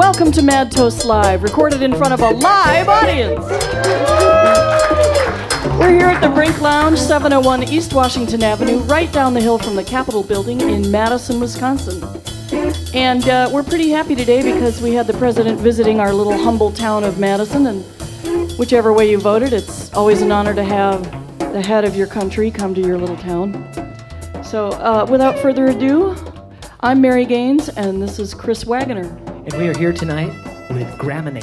welcome to Mad Toast Live, recorded in front of a live audience. We're here at the Brink Lounge, 701 East Washington Avenue, right down the hill from the Capitol building in Madison, Wisconsin. And uh, we're pretty happy today because we had the president visiting our little humble town of Madison. And whichever way you voted, it's always an honor to have the head of your country come to your little town. So, uh, without further ado, I'm Mary Gaines, and this is Chris Wagoner. And we are here tonight with Graminy.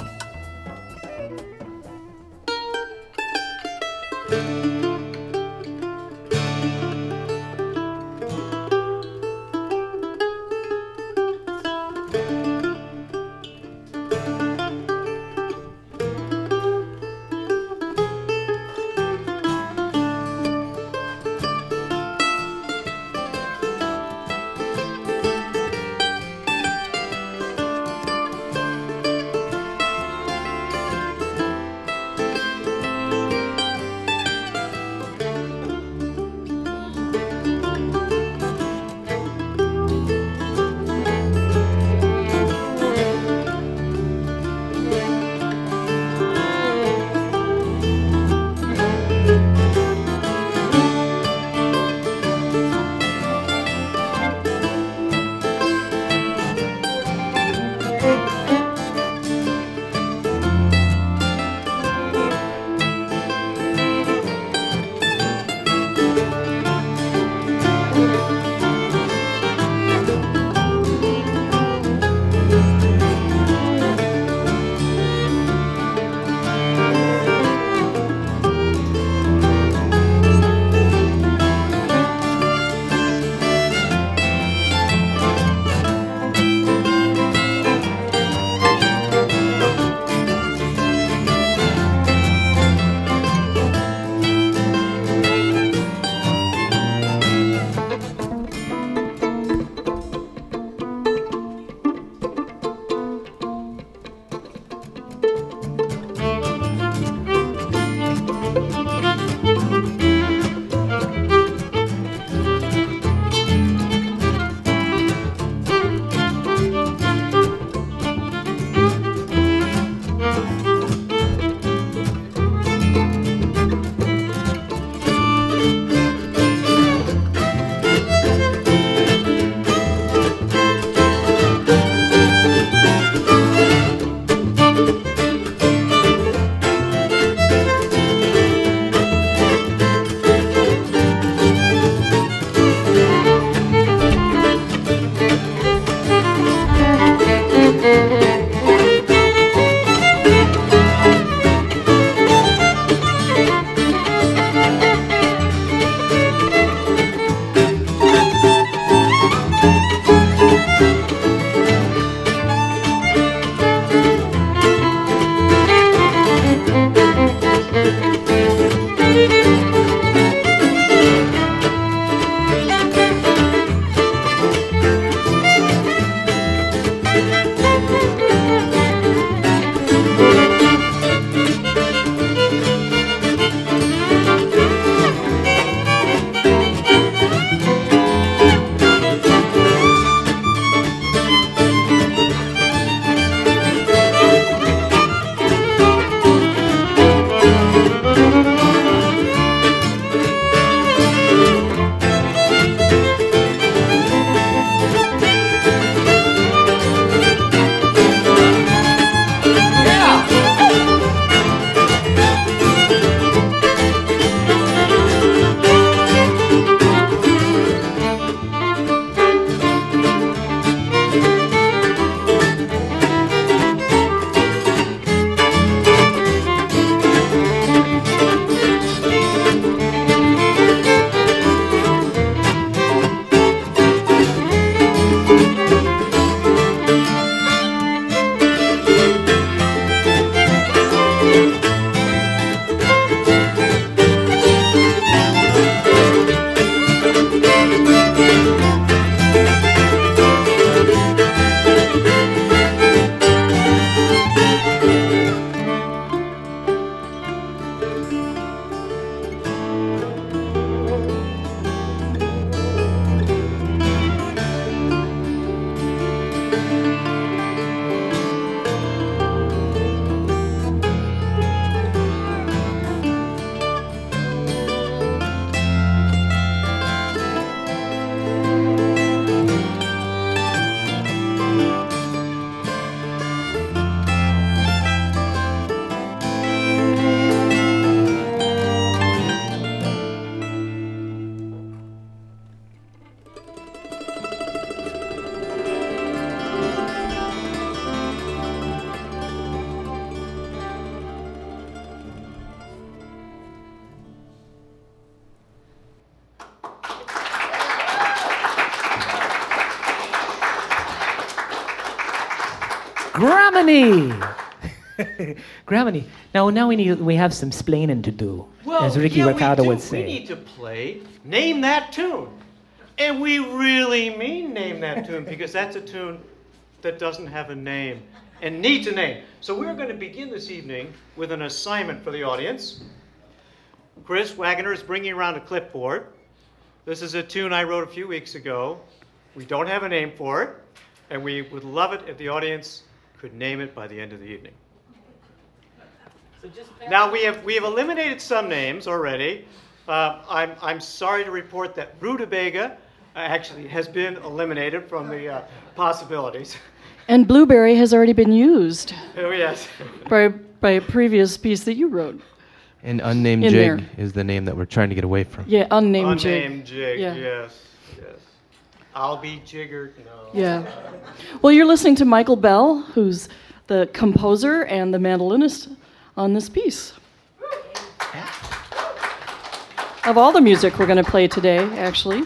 Graminy! Graminy. Now, now we need we have some splaining to do, as Ricky yeah, Ricardo we do. would say. We need to play Name That Tune. And we really mean Name That Tune because that's a tune that doesn't have a name and needs a name. So we're going to begin this evening with an assignment for the audience. Chris Wagoner is bringing around a clipboard. This is a tune I wrote a few weeks ago. We don't have a name for it, and we would love it if the audience could name it by the end of the evening. Now we have we have eliminated some names already. Uh, I'm I'm sorry to report that rutabaga uh, actually has been eliminated from the uh, possibilities. And blueberry has already been used oh yes. by, by a previous piece that you wrote. And unnamed In jig there. is the name that we're trying to get away from. Yeah, unnamed jig. Unnamed jig. Yeah. Yes. Yes. I'll be jiggered. No. Yeah. Well, you're listening to Michael Bell, who's the composer and the mandolinist on this piece. Of all the music we're going to play today, actually.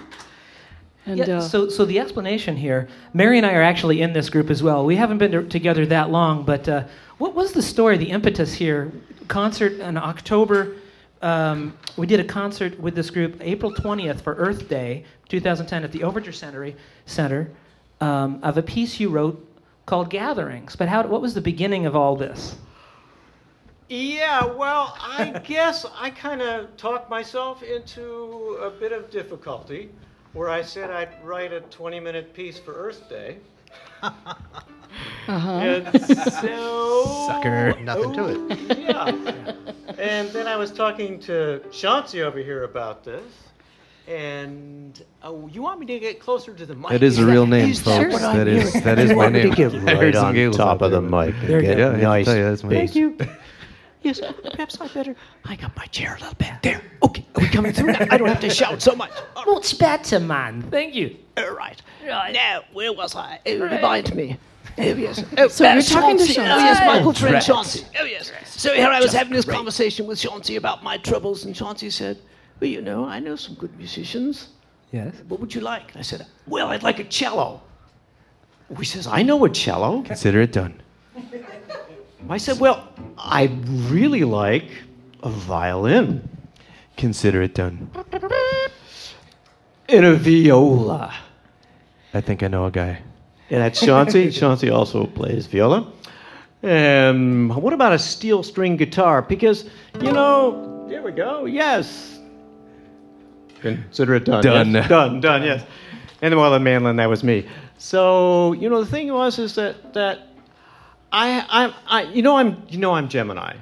And Yeah, uh, so, so the explanation here, Mary and I are actually in this group as well. We haven't been to- together that long, but uh, what was the story, the impetus here? Concert in October. Um, we did a concert with this group April 20th for Earth Day 2010 at the Overture Center, Center um, of a piece you wrote called Gatherings. But how, what was the beginning of all this? Yeah, well, I guess I kind of talked myself into a bit of difficulty where I said I'd write a 20 minute piece for Earth Day. Uh-huh. And so. Sucker. Nothing to it. Yeah. And then I was talking to Chauncey over here about this. And oh, you want me to get closer to the mic? That is a real name, is that folks. what I'm That is hearing? that is my name. get I right heard some on giggles top out of the there. mic. There you Get go. Yeah, I nice tell you, that's my- Thank you. Yes, perhaps I better. I got my chair a little bit. There. Okay. Are we coming through now? I don't have to shout so much. All What's better, man? Thank you. All right. Right. Now, where was I? Oh, remind me. Oh, yes. Oh, So uh, you're talking to Chauncey. Chauncey. Oh, yes, my good friend Chauncey. Oh, yes. So here I was having this conversation with Chauncey about my troubles, and Chauncey said, Well, you know, I know some good musicians. Yes. What would you like? And I said, Well, I'd like a cello. He says, I know a cello. Consider it done. I said, Well, I'd really like a violin Consider it done. and a viola. I think I know a guy. And that's Chauncey. Chauncey also plays viola. Um, what about a steel string guitar? Because, you know, there we go. Yes. Consider it done. Done. yes. Done, done, yes. And the well, the mandolin, that was me. So, you know, the thing was is that that I I I you know I'm you know I'm Gemini.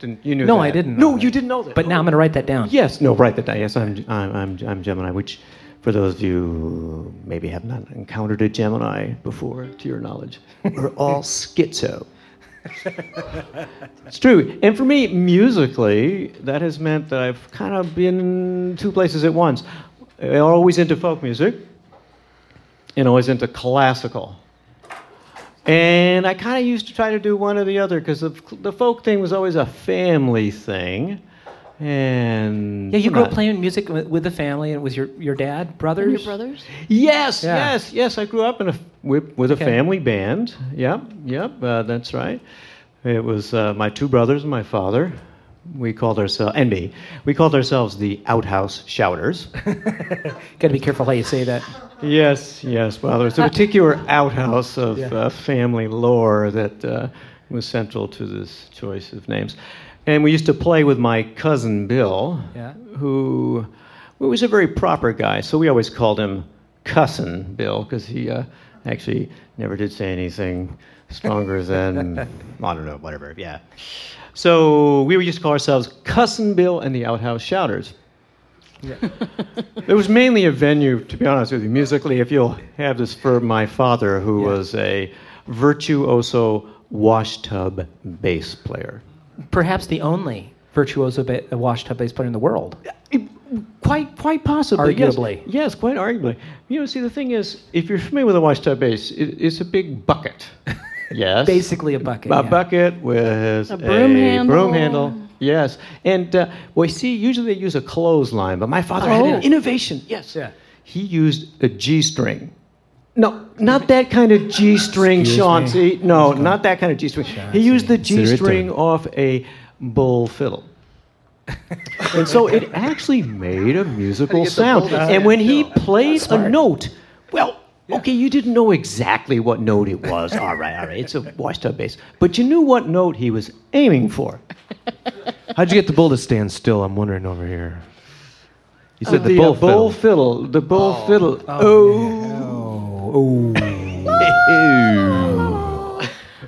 Didn't you knew No, that? I didn't know No, you didn't know that. But now I'm going to write that down. Yes, no, write that down. Yes, I'm, I'm, I'm, I'm Gemini, which, for those of you who maybe have not encountered a Gemini before, to your knowledge, we're all schizo. it's true. And for me, musically, that has meant that I've kind of been two places at once. Always into folk music and always into classical. And I kind of used to try to do one or the other because the, the folk thing was always a family thing. And Yeah, you we're grew up playing music with, with the family and with your, your dad, brothers? And your brothers? Yes, Yeah. yes, yes. I grew up in a with, with a family band. Yep, yep. Uh, that's right. It was uh, my two brothers and my father. We called ourselves and me. We called ourselves the Outhouse Shouters. Got to be careful how you say that. yes, yes. Well, there's a particular outhouse of Yeah. uh, family lore that uh, was central to this choice of names. And we used to play with my cousin Bill, Yeah. who, who was a very proper guy. So we always called him Cussin Bill because he uh, actually never did say anything stronger than, I don't know, whatever, yeah. So we used to call ourselves Cussin Bill and the Outhouse Shouters. Yeah. It was mainly a venue, to be honest with you, musically. If you'll have this for my father, who Yeah. was a virtuoso washtub bass player. Perhaps the only virtuoso ba- washtub bass player in the world. Quite, quite possibly. yes. Arguably. Yes, quite arguably. You know, see, the thing is, if you're familiar with a washtub bass, it, it's a big bucket. yes. Basically a bucket. A yeah. bucket with A broom handle. broom handle. Yes, and uh, well, see, usually they use a clothesline, but my father had Oh. an innovation. Yes, Yeah. he used a G string. No, not that kind of G string, Excuse Sean. me. See, no, not that kind of G string. He used the G string off a bull fiddle. and so it actually made a musical sound. And when he played a note, well, okay, you didn't know exactly what note it was. all right, all right, it's a washtub bass. But you knew what note he was aiming for. How'd you get the bull to stand still? I'm wondering over here. You said the, uh, bull, bull fiddle. fiddle. The bull fiddle. Oh.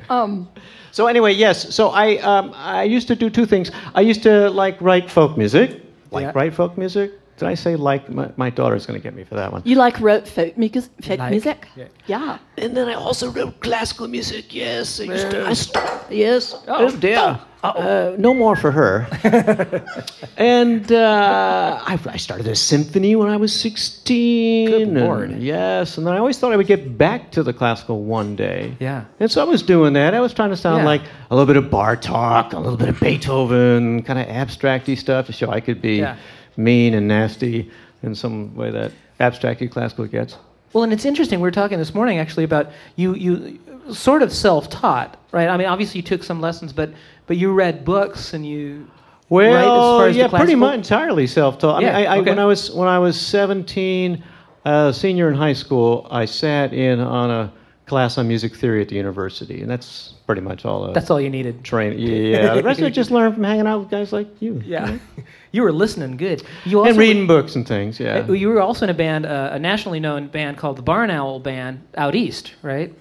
Um, So anyway, yes. So I um, I used to do two things. I used to like write folk music. Like Yeah. write folk music. Did I say like? My, my daughter's going to get me for that one. you like wrote folk, music? folk Like? music? Yeah. Yeah. And then I also wrote classical music. Yes, I used to. I st- yes. Oh, dear. Uh, no more for her. and uh, I, I started a symphony when I was 16. Good and- Lord. yes, and then I always thought I would get back to the classical one day. Yeah. And so I was doing that. I was trying to sound Yeah. like a little bit of Bartok, a little bit of Beethoven, kind of abstracty stuff to show I could be Yeah. Mean and nasty in some way that abstracty classical gets. Well, and it's interesting. We were talking this morning actually about you. You sort of self-taught, right? I mean, obviously you took some lessons, but but you read books and you. Well, right, as far as yeah, pretty much entirely self-taught. Yeah, I mean, I, I, when I was when I was 17, uh, senior in high school, I sat in on a class on music theory at the university, and that's pretty much all. That's all you needed. train. Yeah, the rest of it just learned from hanging out with guys like you. Yeah, you were listening good. You also and reading books and things. Yeah. Uh, You were also in a band, uh, a nationally known band called the Barn Owl Band out east, right?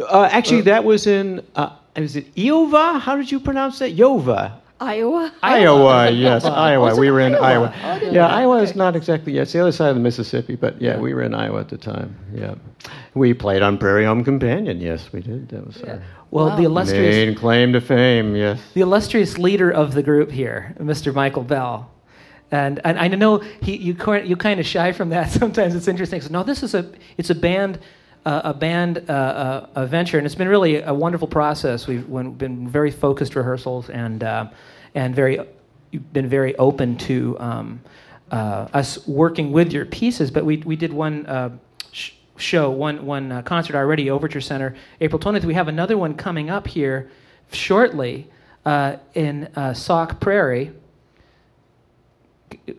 Uh, actually, that was in. Uh, is it Iowa? How did you pronounce that? Yova. Iowa? Iowa, yes, Iowa. We were in Iowa. Iowa. Oh, Yeah, know. Iowa is Okay. not exactly. Yeah, it's the other side of the Mississippi, but yeah, we were in Iowa at the time. Yeah, we played on Prairie Home Companion. Yes, we did. That was our Well, Wow. the illustrious, main claim to fame. Yes. the illustrious leader of the group here, Mr. Michael Bell. And, and I know he, you, cor- you kind of shy from that. Sometimes it's interesting. So, no, this is a, it's a band, uh, a band uh, uh, a venture, and it's been really a wonderful process. We've when, been very focused rehearsals and, uh, and very, you've been very open to um, uh, us working with your pieces. But we, we did one uh, sh- show, one, one uh, concert already, Overture Center, April 20th. We have another one coming up here shortly uh, in uh, Sauk Prairie.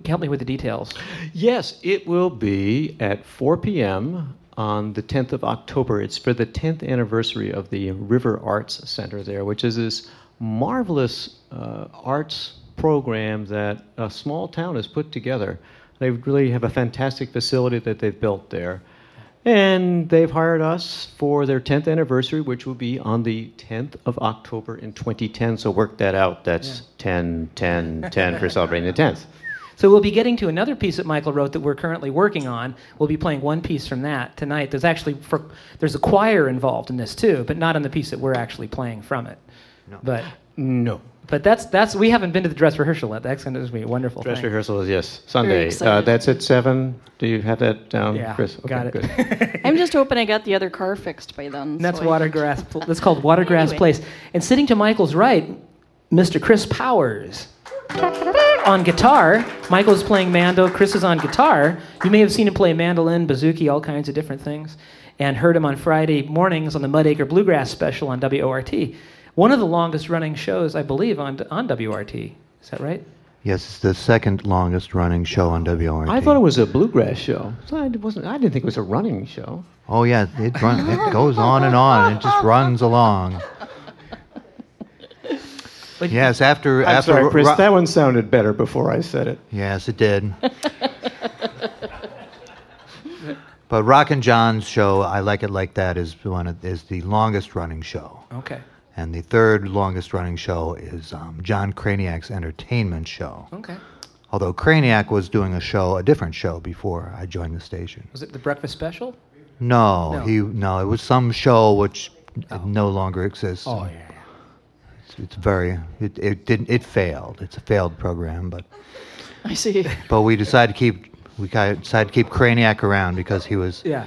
Help me with the details. Yes, it will be at 4 p.m. on the 10th of October. It's for the 10th anniversary of the River Arts Center there, which is this marvelous uh, arts program that a small town has put together. They really have a fantastic facility that they've built there. And they've hired us for their 10th anniversary, which will be on the 10th of October in 2010. So work that out. That's 10, 10, 10 for celebrating the 10th. So we'll be getting to another piece that Michael wrote that we're currently working on. We'll be playing one piece from that tonight. There's actually for, there's a choir involved in this too, but not in the piece that we're actually playing from it. No. But No. But that's that's we haven't been to the dress rehearsal yet. That's going to be a wonderful. Dress thing. rehearsal is yes, Sunday. Uh, that's at seven. Do you have that down, Yeah, Chris? Okay, got it. Good. I'm just hoping I got the other car fixed by then. And that's so Watergrass. Pl- That's called Watergrass Anyway. Place. And sitting to Michael's right, Mr. Chris Powers. On guitar, Michael's playing mando. Chris is on guitar. You may have seen him play mandolin, bouzouki, all kinds of different things, and heard him on Friday mornings on the Mudacre Bluegrass special on WORT. One of the longest running shows, I believe, on, on WORT. Is that right? Yes, it's the second longest running show on WRT. I thought it was a bluegrass show. So I wasn't. I didn't think it was a running show. Oh yeah, it run, it goes on and on. It just runs along. But Yes, after I'm after sorry, Chris. Ro- that one sounded better before I said it. Yes, it did. but Rock and John's show, I like it like that, is one of, is the longest running show, Okay. And the third longest running show is um, John Craniac's entertainment show. Okay. Although Craniac was doing a show, a different show before I joined the station. Was it the breakfast special? No, No. he no, it was some show which no longer exists. Oh yeah. It's, it's very it, it didn't it failed. It's a failed program, but I see. but we decided to keep we decided to keep Craniac around because he was Yeah.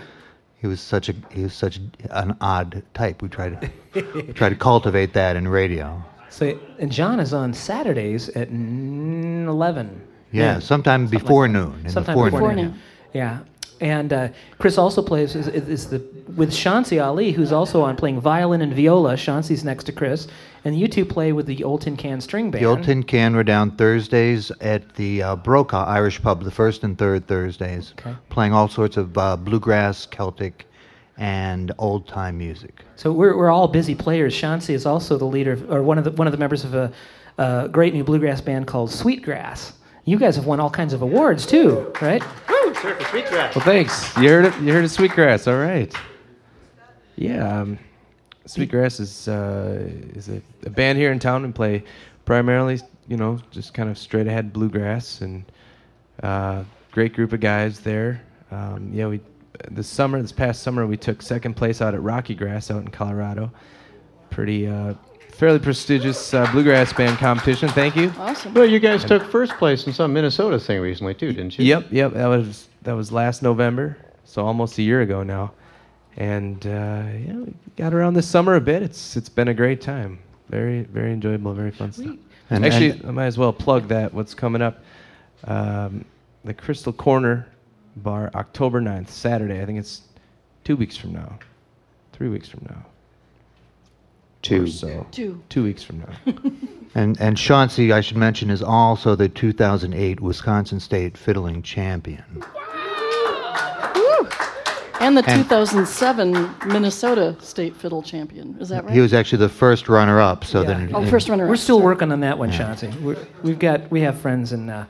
He was such a he was such an odd type. We tried to we tried to cultivate that in radio. So, and John is on Saturdays at n- 11. Yeah, noon. sometime before noon. In Sometime the before noon. noon. Yeah. And uh, Chris also plays is, is the with Chauncey Ali, who's also on playing violin and viola. Chauncey's next to Chris, and you two play with the Old Tin Can String Band. The Old Tin Can were down Thursdays at the uh, Brocach Irish Pub, the first and third Thursdays, Okay. playing all sorts of uh, bluegrass, Celtic, and old time music. So we're, we're all busy players. Chauncey is also the leader, of, or one of the one of the members of a, a great new bluegrass band called Sweetgrass. You guys have won all kinds of awards too, right? Woo, surface sweetgrass. Well, thanks. You heard it. You heard of Sweetgrass. All right. Yeah, um, Sweetgrass is uh, is a, a band here in town and play primarily, you know, just kind of straight ahead bluegrass and uh, great group of guys there. Um, yeah, we this summer, this past summer, we took second place out at Rocky Grass out in Colorado. Pretty uh, fairly prestigious uh, bluegrass band competition. Thank you. Awesome. Well, you guys took first place in some Minnesota thing recently too, didn't you? Yep, yep. That was that was last November, so almost a year ago now. And uh, yeah, we got around this summer a bit. It's it's been a great time. Very very enjoyable, very fun stuff. And- Actually, and- I might as well plug that. What's coming up? Um, the Crystal Corner Bar, October 9th, Saturday. I think it's two weeks from now, three weeks from now. Two. Or so. Two. Two weeks from now. And and Chauncey, I should mention, is also the 2008 Wisconsin State fiddling champion. And the And- 2007 Minnesota State Fiddle Champion. Is that right? He was actually the first runner-up. So Yeah. then, oh, first runner up. We're still working on that one, Shanti. We're, we've got we have friends in, uh,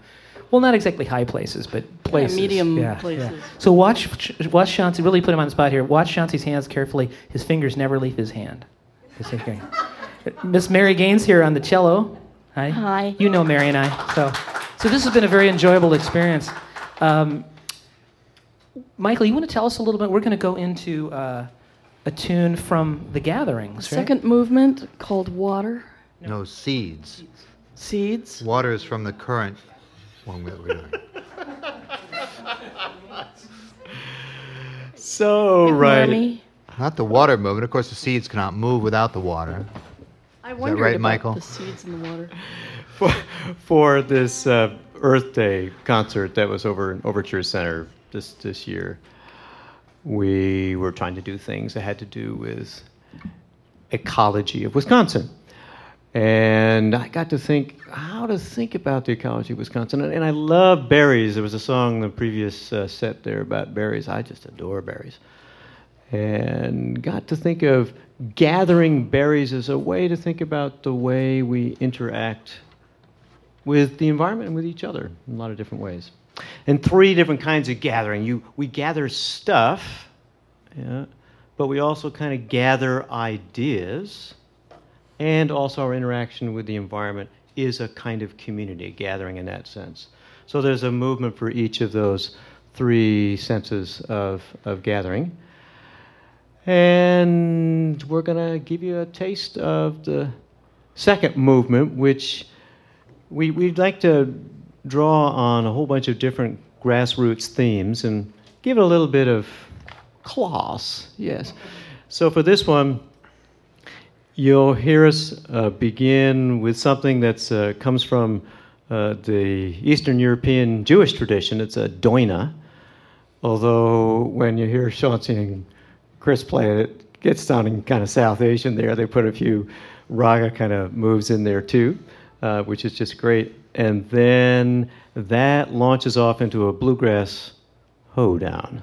well, not exactly high places, but places. medium Yeah, places. yeah. So watch watch Shanti. Really put him on the spot here. Watch Shanti's hands carefully. His fingers never leave his hand. Miss Mary Gaines here on the cello. Hi. Hi. You know Mary and I. So, so this has been a very enjoyable experience. Um, Michael, you want to tell us a little bit? We're going to go into uh, a tune from the gatherings, right? Second movement called Water. no seeds. Seeds. Water is from the current one that we're doing. So right. Mommy. Not the water movement. Of course, the seeds cannot move without the water. I wondered right, about Michael? the seeds in the water. for, for this uh, Earth Day concert that was over in Overture Center this this year, we were trying to do things that had to do with ecology of Wisconsin. And I got to think how to think about the ecology of Wisconsin. And, and I love berries. There was a song in the previous uh, set there about berries. I just adore berries. And got to think of gathering berries as a way to think about the way we interact with the environment and with each other in a lot of different ways. And three different kinds of gathering. You, we gather stuff, yeah, but we also kind of gather ideas, and also our interaction with the environment is a kind of community, gathering in that sense. So there's a movement for each of those three senses of, of gathering. And we're going to give you a taste of the second movement, which we, we'd like to draw on a whole bunch of different grassroots themes and give it a little bit of class. Yes. So for this one, you'll hear us uh, begin with something that uh, comes from uh, the Eastern European Jewish tradition. It's a doina. Although when you hear Chauncey and Chris play it, it gets sounding kind of South Asian there. They put a few raga kind of moves in there too, uh, which is just great. And then that launches off into a bluegrass hoedown.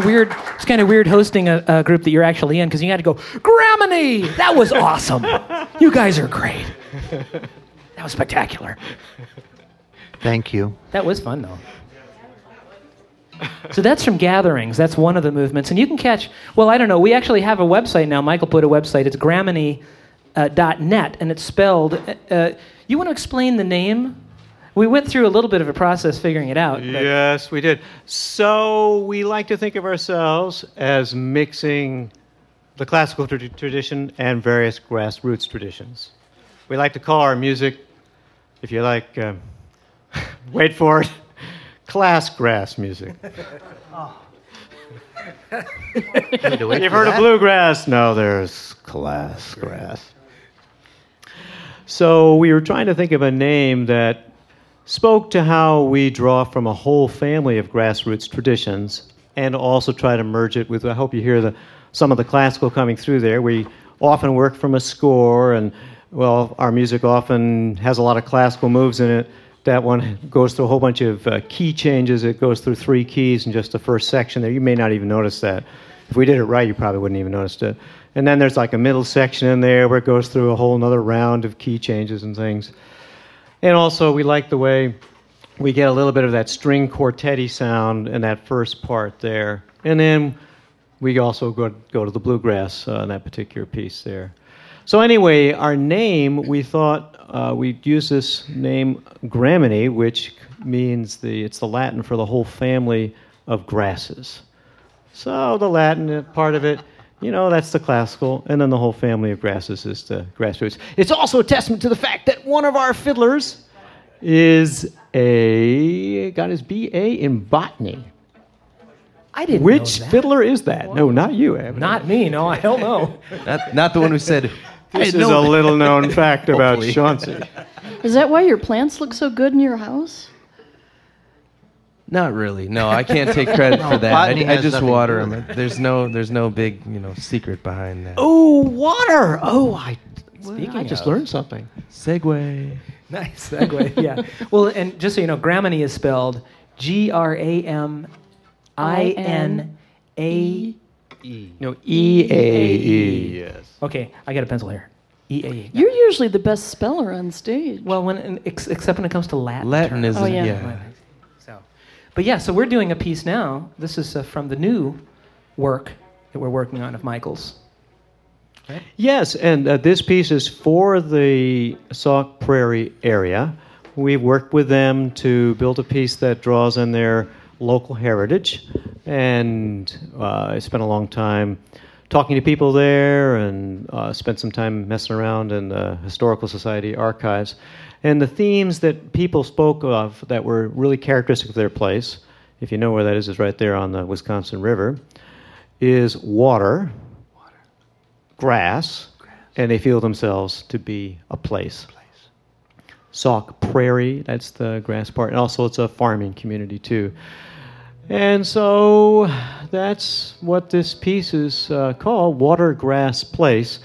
Of weird. It's kind of weird hosting a, a group that you're actually in because you had to go, Grammy, that was awesome. you guys are great. That was spectacular. Thank you. That was fun though. So that's from gatherings. That's one of the movements, and you can catch. Well, I don't know. We actually have a website now. Michael put a website. It's Graminy uh, dot net, and it's spelled. Uh, uh, you want to explain the name? We went through a little bit of a process figuring it out. but- Yes, we did. So we like to think of ourselves as mixing the classical trad- tradition and various grassroots traditions. We like to call our music, if you like, um, wait for it, class grass music. You've heard of bluegrass? No, there's class grass. So we were trying to think of a name that spoke to how we draw from a whole family of grassroots traditions and also try to merge it with, I hope you hear the, some of the classical coming through there. We often work from a score, and well, our music often has a lot of classical moves in it. That one goes through a whole bunch of uh, key changes. It goes through three keys in just the first section there. You may not even notice that. If we did it right, you probably wouldn't even notice it. And then there's like a middle section in there where it goes through a whole another round of key changes and things. And also, we like the way we get a little bit of that string quartet sound in that first part there. And then we also go, go to the bluegrass uh, in that particular piece there. So, anyway, our name, we thought uh, we'd use this name Graminy, which means the, it's the Latin for the whole family of grasses. So, the Latin part of it, you know, that's the classical, and then the whole family of grasses is the grassroots. It's also a testament to the fact that one of our fiddlers is a got his BA in botany. I didn't Which know that. fiddler is that? No, not you, Evan. Not me. No, I don't know. Not, not the one who said, This is a little known fact about Hopefully. Chauncey. Is that why your plants look so good in your house? Not really. No, I can't take credit for that. I, botany I has just nothing to water do them. There's no, there's no big, you know, secret behind that. Oh, water! Oh, I, Speaking I just of- learned something. Segue. Nice segue. Yeah. Well, and just so you know, Graminy is spelled G R A M I N A. No, E A E. Yes. Okay, I got a pencil here. E A E. You're usually the best speller on stage. Well, when ex- except when it comes to Latin. Latin terms. is, Oh, yeah. yeah. But yeah, so we're doing a piece now. This is uh, from the new work that we're working on of Michael's. Yes, and uh, this piece is for the Sauk Prairie area. We've worked with them to build a piece that draws on their local heritage, and uh, I spent a long time talking to people there, and uh, spent some time messing around in the Historical Society archives. And the themes that people spoke of that were really characteristic of their place, if you know where that is, is right there on the Wisconsin River, is water grass, and they feel themselves to be a place. Sauk Prairie, that's the grass part, and also it's a farming community too. And so that's what this piece is uh, called, Water Grass Place,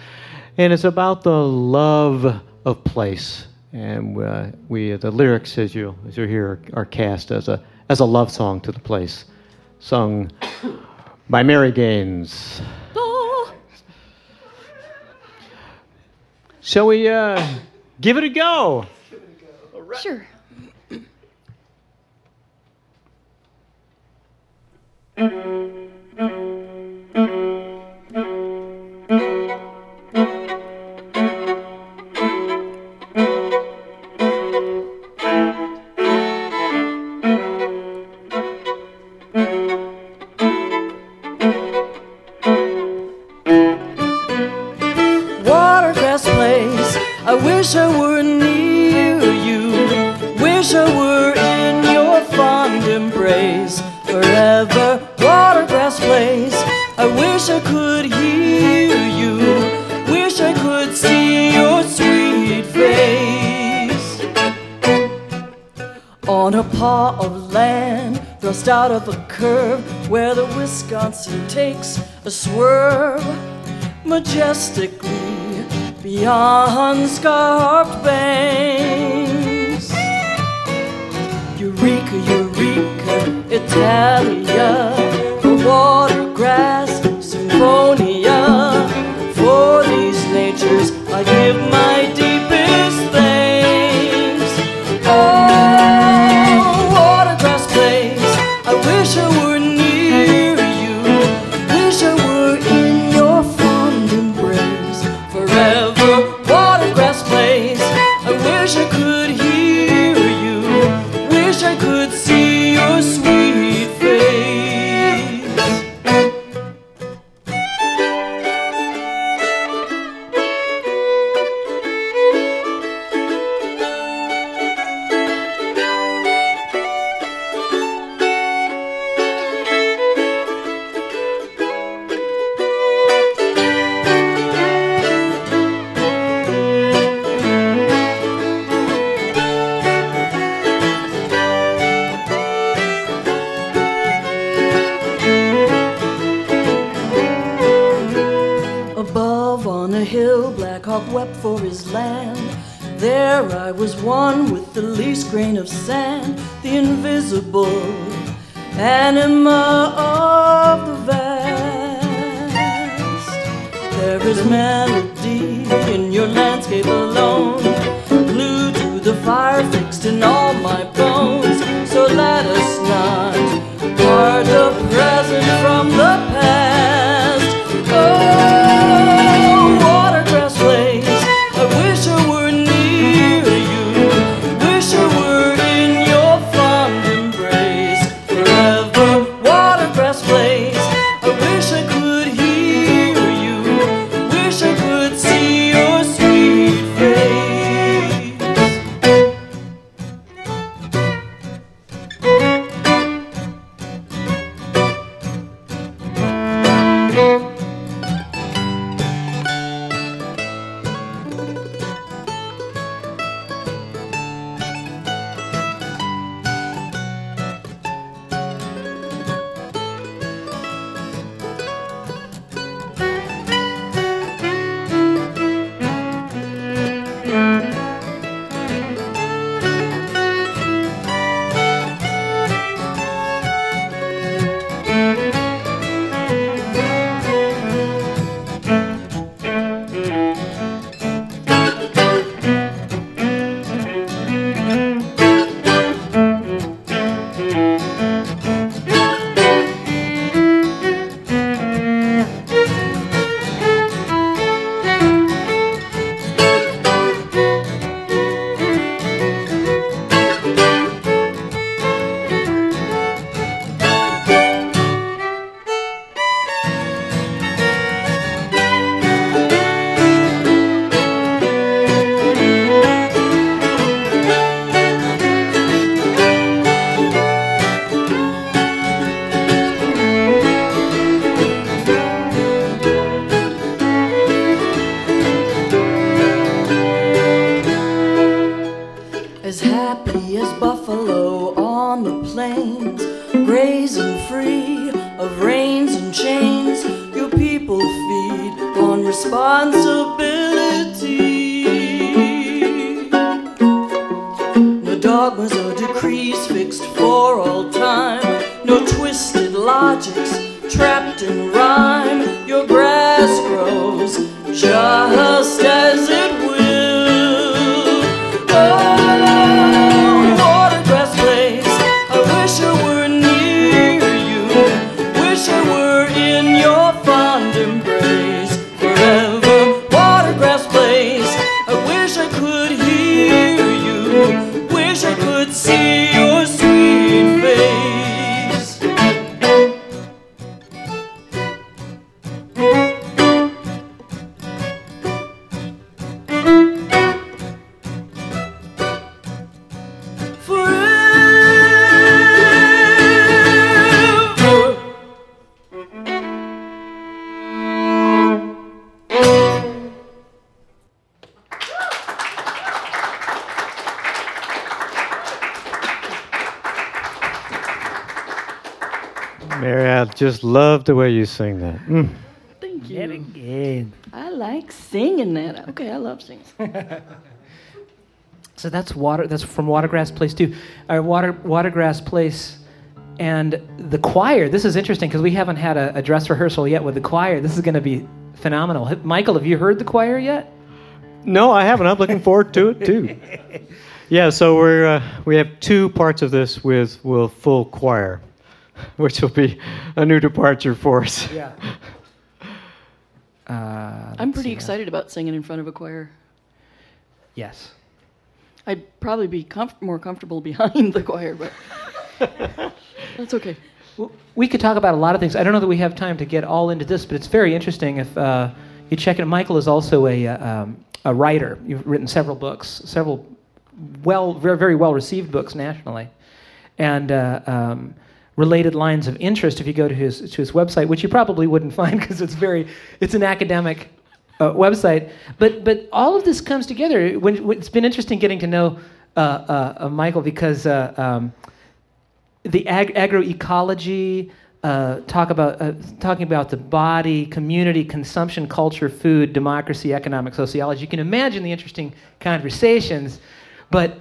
and it's about the love of place. And uh, we, the lyrics, as you as you hear, are cast as a as a love song to the place, sung by Mary Gaines. Shall we uh, give it a go? Sure. of a curve where the Wisconsin takes a swerve majestically beyond scarped banks. Eureka, Eureka, Italia, the wall. As grows just as love the way you sing that. Mm. Thank you. Very good. I like singing that. Okay, I love singing. So that's water. That's from Watergrass Place too. Our water Watergrass Place, and the choir. This is interesting because we haven't had a, a dress rehearsal yet with the choir. This is going to be phenomenal. Michael, have you heard the choir yet? No, I haven't. I'm looking forward to it too. Yeah, so we're uh, we have two parts of this with with full choir, which will be a new departure for us. Yeah. Uh, I'm pretty excited about singing in front of a choir. yes. I'd probably be comf- more comfortable behind the choir, but that's okay. W- We could talk about a lot of things. I don't know that we have time to get all into this, but it's very interesting. If uh, you check it, Michael is also a uh, um, a writer. You've written several books, several well, very very well received books nationally, and uh, um, related lines of interest. If you go to his to his website, which you probably wouldn't find because it's very it's an academic uh, website. But but all of this comes together. When, when- it's been interesting getting to know uh, uh, Michael because uh, um, the ag- agroecology, uh, talk about uh, talking about the body, community, consumption, culture, food, democracy, economic sociology. You can imagine the interesting conversations, but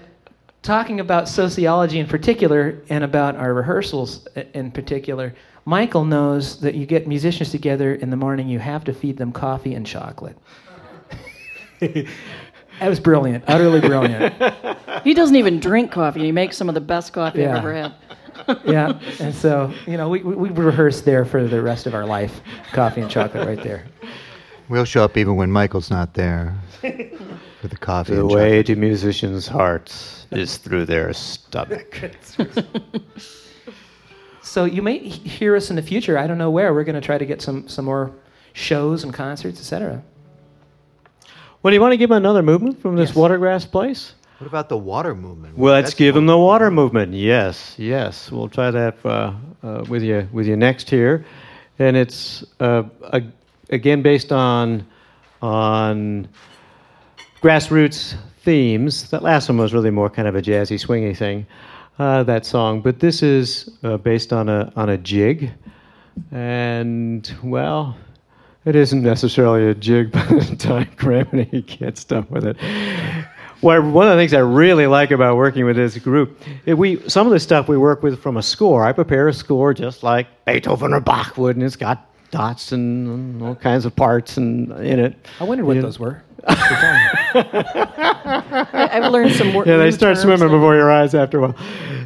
talking about sociology in particular and about our rehearsals in particular, Michael knows that you get musicians together in the morning, you have to feed them coffee and chocolate. that was brilliant, utterly brilliant. He doesn't even drink coffee. He makes some of the best coffee Yeah. I've ever had. yeah, and so you know we we, we rehearse there for the rest of our life, coffee and chocolate right there. We'll show up even when Michael's not there for the coffee. The and way chocolate. to musicians' hearts is through their stomach. So you may hear us in the future. I don't know where. We're going to try to get some some more shows and concerts, etc. well, do you want to give them another movement from this Yes. Watergrass place? What about the water movement? Well, let's That's give them the water movement. Yes, yes. We'll try that uh, uh, with you with you next here, and it's uh, a, again based on on grassroots themes. That last one was really more kind of a jazzy, swingy thing. Uh, that song, but this is uh, based on a on a jig, and well, it isn't necessarily a jig by the time Grammy gets done with it. Well, one of the things I really like about working with this group, it, we some of the stuff we work with from a score. I prepare a score just like Beethoven or Bach would, and it's got dots and all kinds of parts and in it. I wondered what You know? those were. I, I've learned some wor- Yeah, they start swimming before your eyes after a while.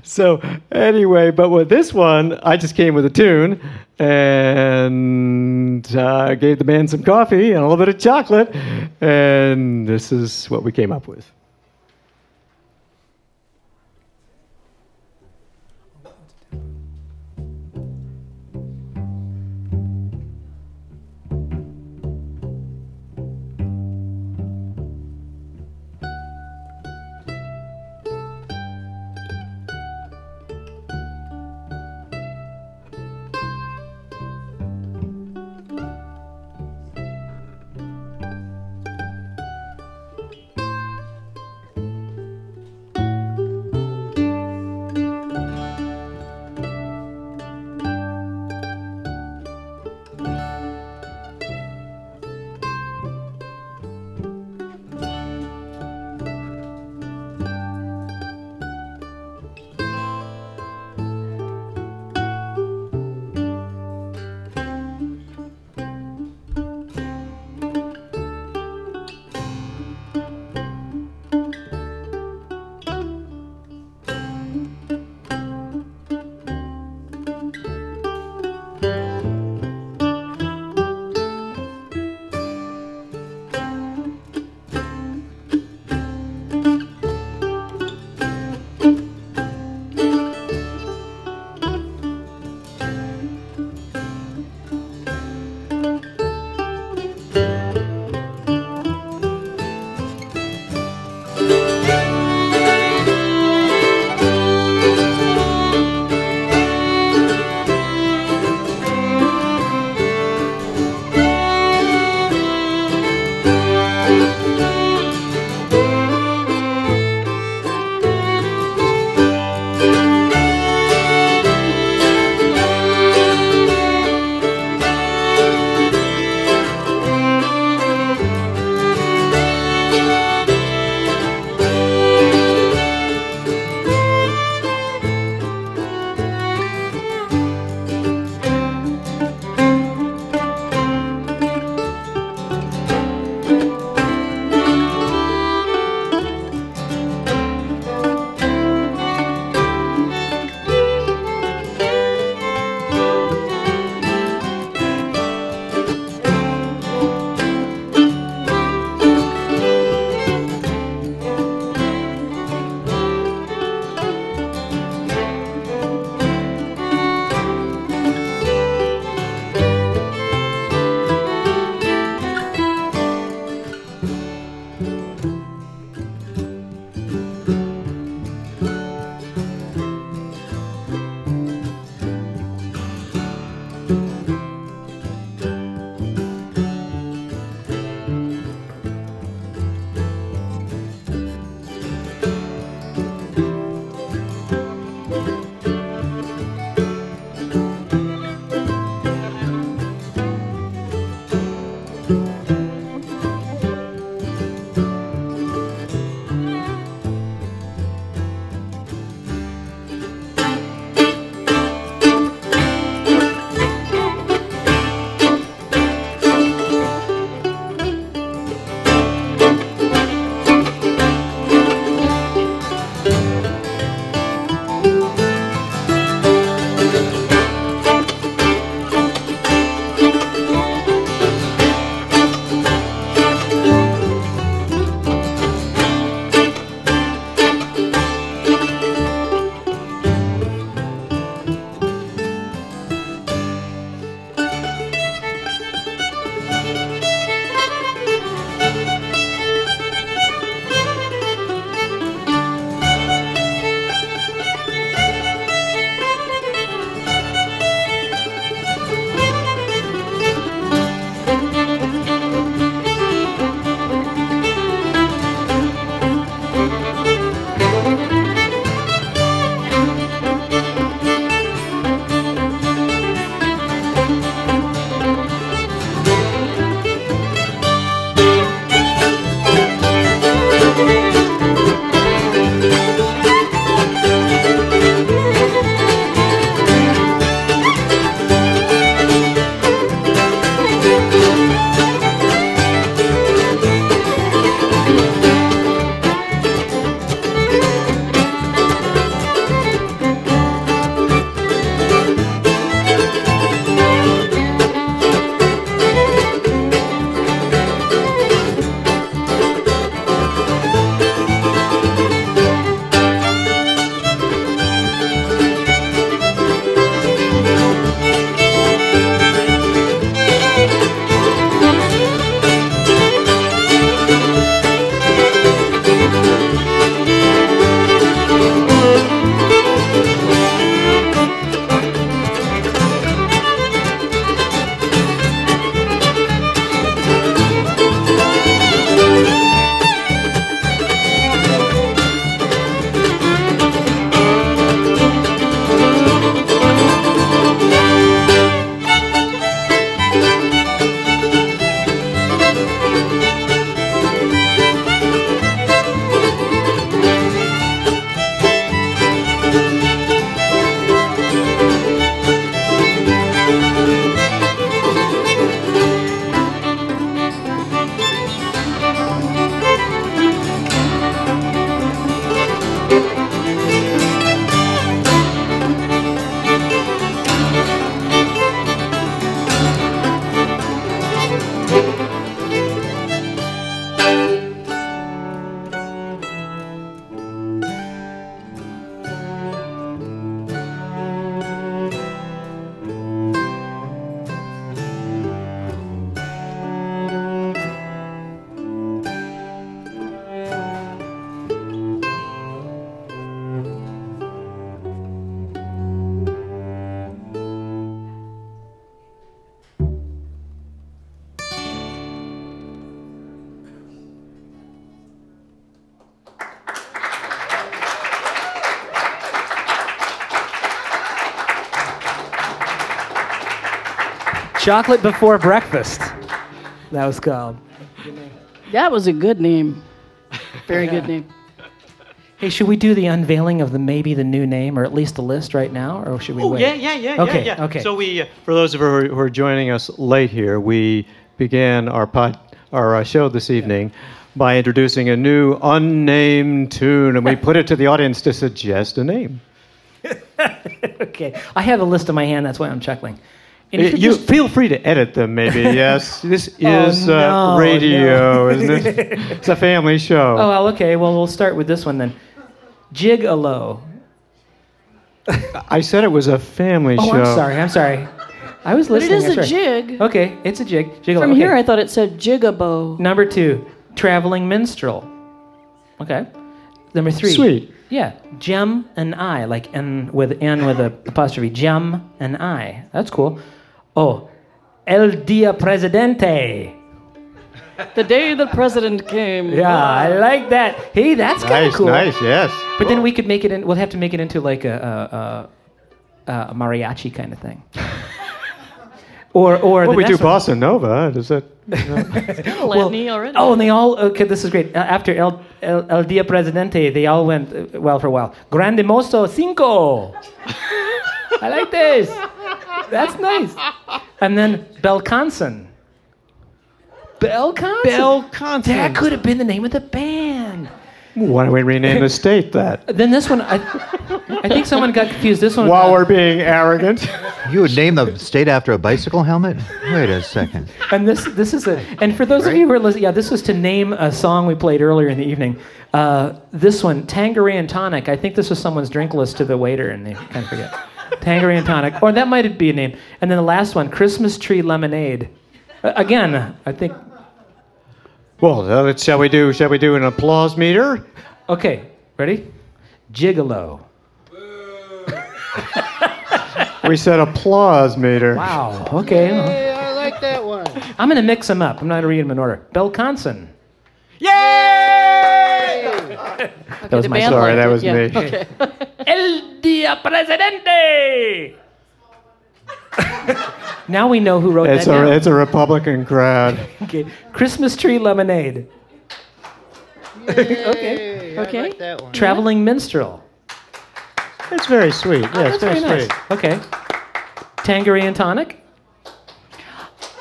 So anyway, but with this one, I just came with a tune and uh, gave the band some coffee and a little bit of chocolate, and this is what we came up with. Chocolate before breakfast. That was called. That was a good name. Very good name. Hey, should we do the unveiling of the maybe the new name, or at least the list right now, or should we Oh wait? yeah, yeah, yeah, Okay, yeah, yeah. okay. So we, uh, for those of you who are, joining us late here, we began our pod, our uh, show this evening by introducing a new unnamed tune, and we put it to the audience to suggest a name. okay. I have a list in my hand. That's why I'm chuckling. And you're You feel free to edit them, maybe. Yes, this is Oh, uh, radio, no. isn't it? It's a family show. Oh well, okay. Well, we'll start with this one then. Gigolo. I said it was a family show. Oh, show. I'm sorry. I'm sorry. I was But it listening. is a right. jig. Okay, it's a jig. Gigolo. From okay. here, I thought it said jigabo. Number two, traveling minstrel. Okay. Number three. Sweet. Yeah, gem and I, like N with N with a apostrophe. Gem and I. That's cool. Oh, El Dia Presidente. The day the president came. Yeah, I like that. Hey, that's kind of Nice, cool. nice, yes. But then we could make it in. We'll have to make it into like a, a, a, a mariachi kind of thing. or or Well, the we do next one- bossa nova. Does that? Lenny already. Oh, and they all okay. This is great. Uh, after El, El El Dia Presidente, they all went uh, well for a while. Grande Mosto Cinco. I like this. That's nice. And then Belcanson. Belcanson. Belcanson. That could have been the name of the band. Why don't we rename the state that? Then this one, I, I think someone got confused. This one. While we're being arrogant. You would name the state after a bicycle helmet? Wait a second. And this this is a and for those of you who are listening, yeah, this was to name a song we played earlier in the evening. Uh, this one, Tangerine and Tonic. I think this was someone's drink list to the waiter, and they kind of forget. Tangerine and Tonic, or that might be a name. And then the last one, Christmas Tree Lemonade. Uh, again, I think. Well, uh, let's, shall we do? Shall we do an applause meter? Okay, ready? Gigolo. We said applause meter. Wow. Okay. I like that one. I'm gonna mix them up. I'm not gonna read them in order. Belconson. Yay! That was my Sorry, that was yeah. me. Okay. El Dia Presidente. now we know who wrote It's that down. a it's a Republican crowd. Okay, Christmas tree lemonade. okay. I Okay. like that one. Traveling minstrel. It's very sweet. Yeah, it's very, nice. sweet. Okay. Tangerine and tonic.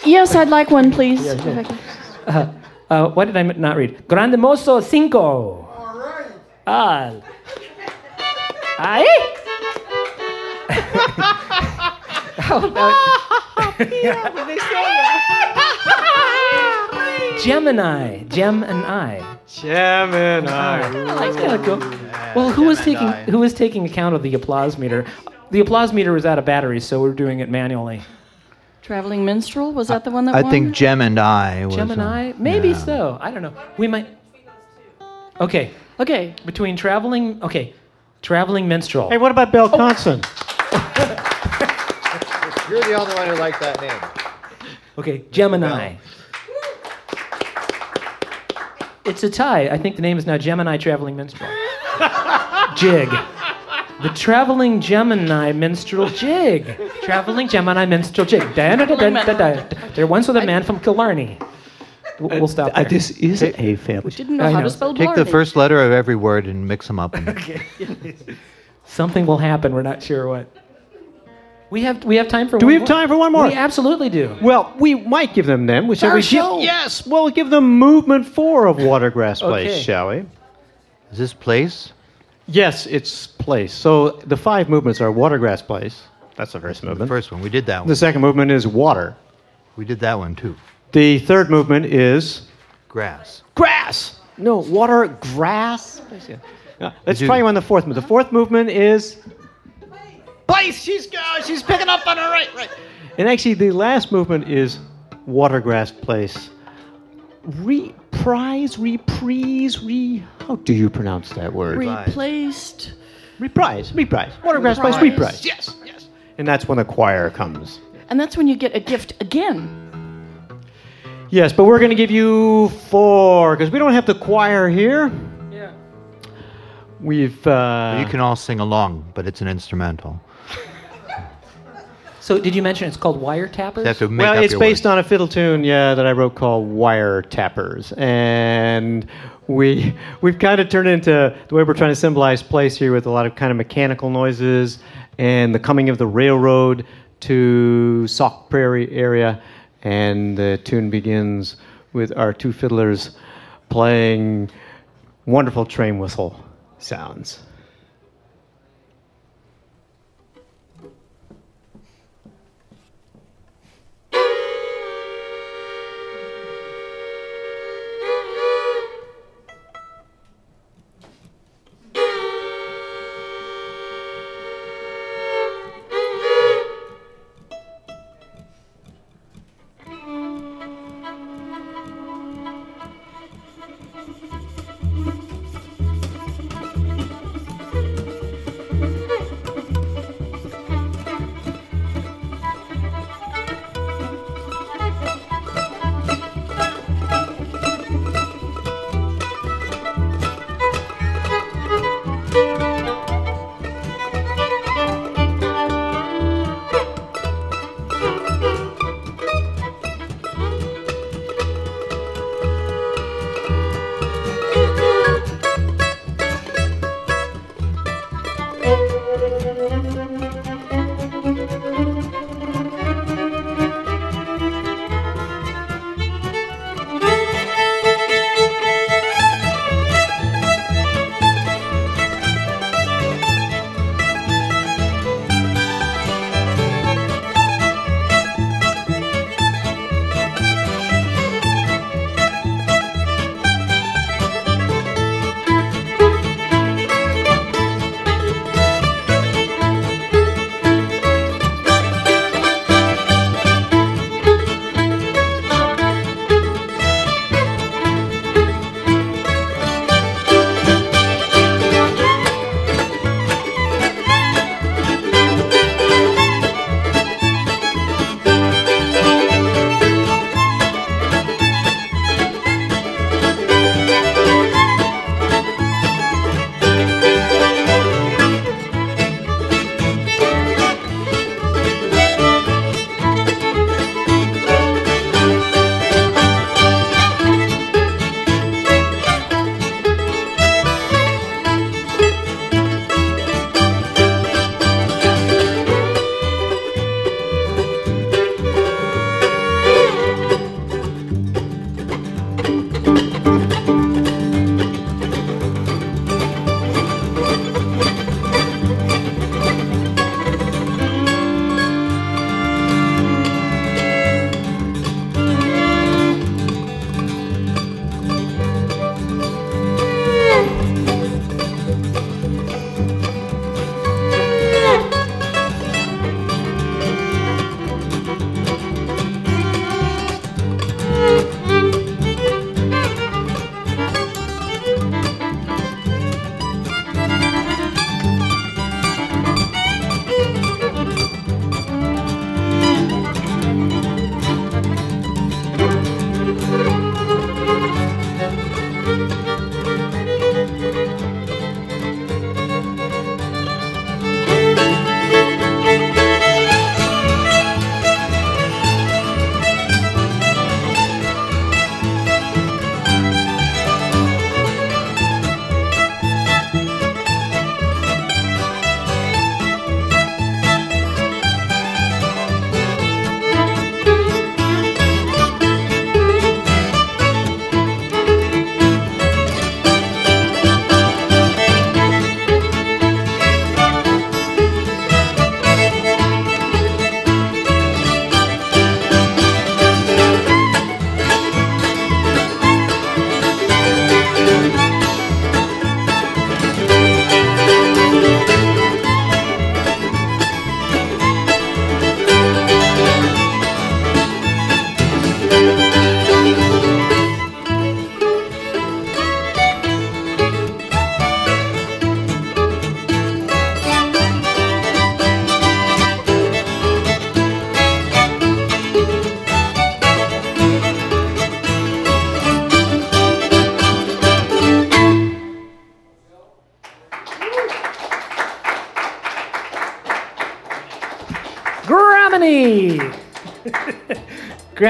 Yes, I'd like one, please. If I could. Uh, what did I m- not read? Grande Mozo Cinco. All right. Al. Ahí. Gemini, Gem and I. Gemini. That's kind of cool. Well, who was taking who was taking account of the applause meter? The applause meter was out of batteries, so we're doing it manually. Traveling minstrel was that the one that I won? think Gem and I was. uh, Gemini, maybe yeah. so. I don't know. We might. Okay, Okay. between traveling. Okay, traveling minstrel. Hey, what about Bill oh. Conson? You're the only one who liked that name. Okay, Gemini. It's a tie. I think the name is now Gemini Traveling Minstrel. Jig. The Traveling Gemini Minstrel Jig. Traveling Gemini Minstrel Jig. Da, da, da. There once was a man from Killarney. W- We'll stop there. this is a family. Didn't know I how know. to spell Take the Blarney. first letter of every word and mix them up. And Something will happen. We're not sure what. We have we have time for. Do one we have more? time for one more? We absolutely do. Well, we might give them them. Shall Our we give- show. yes, we'll give them movement four of Watergrass Place, Okay. shall we? is this place? Yes, it's place. So the five movements are Watergrass Place. That's the first The movement. first one. We did that one. The second movement is water. We did that one too. The third movement is Grass. grass. No, water, grass. Yeah, let's try you on the fourth movement. The fourth movement is place. She's uh, she's picking up on her right, right. And actually, the last movement is water, grass, Place. Reprise, reprise, re. How do you pronounce that word? Replaced. reprise, reprise. Watergrass Place, Reprise. reprise. Yes, yes. And that's when the choir comes. And that's when you get a gift again. Yes, but we're going to give you four because we don't have the choir here. Yeah. We've. Uh, you can all sing along, but it's an instrumental. So did you mention it's called Wiretappers? You have to make well, up it's your based words. on a fiddle tune, yeah, that I wrote called Wire Tappers, and we we've kind of turned into the way we're trying to symbolize place here with a lot of kind of mechanical noises and the coming of the railroad to Sauk Prairie area, and the tune begins with our two fiddlers playing wonderful train whistle sounds.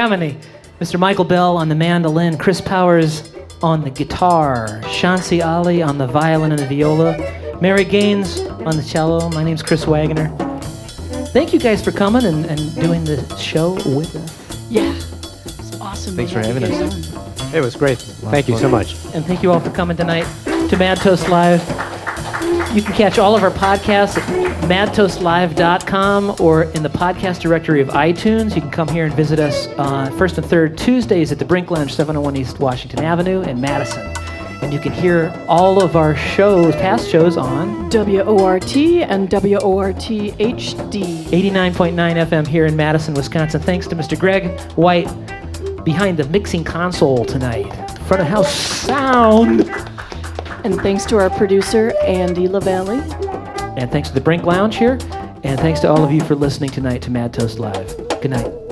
Graminy. Mr. Michael Bell on the mandolin, Chris Powers on the guitar, Chauncey Ali on the violin and the viola, Mary Gaines on the cello. My name's Chris Wagner. Thank you guys for coming and, and doing the show with us. Yeah. It's awesome. Thanks for having us. it was great. Thank you so much. And thank you all for coming tonight to Mad Toast Live. You can catch all of our podcasts at madtoastlive.com or in the podcast directory of iTunes. You can come here and visit us uh, first and third Tuesdays at the Brink Lounge, 701 East Washington Avenue in Madison. And you can hear all of our shows, past shows, on WORT and WORT HD. 89.9 FM here in Madison, Wisconsin. Thanks to Mr. Greg White behind the mixing console tonight. Front of house sound. And thanks to our producer, Andy LaValle. And thanks to the Brink Lounge here. And thanks to all of you for listening tonight to Mad Toast Live. Good night.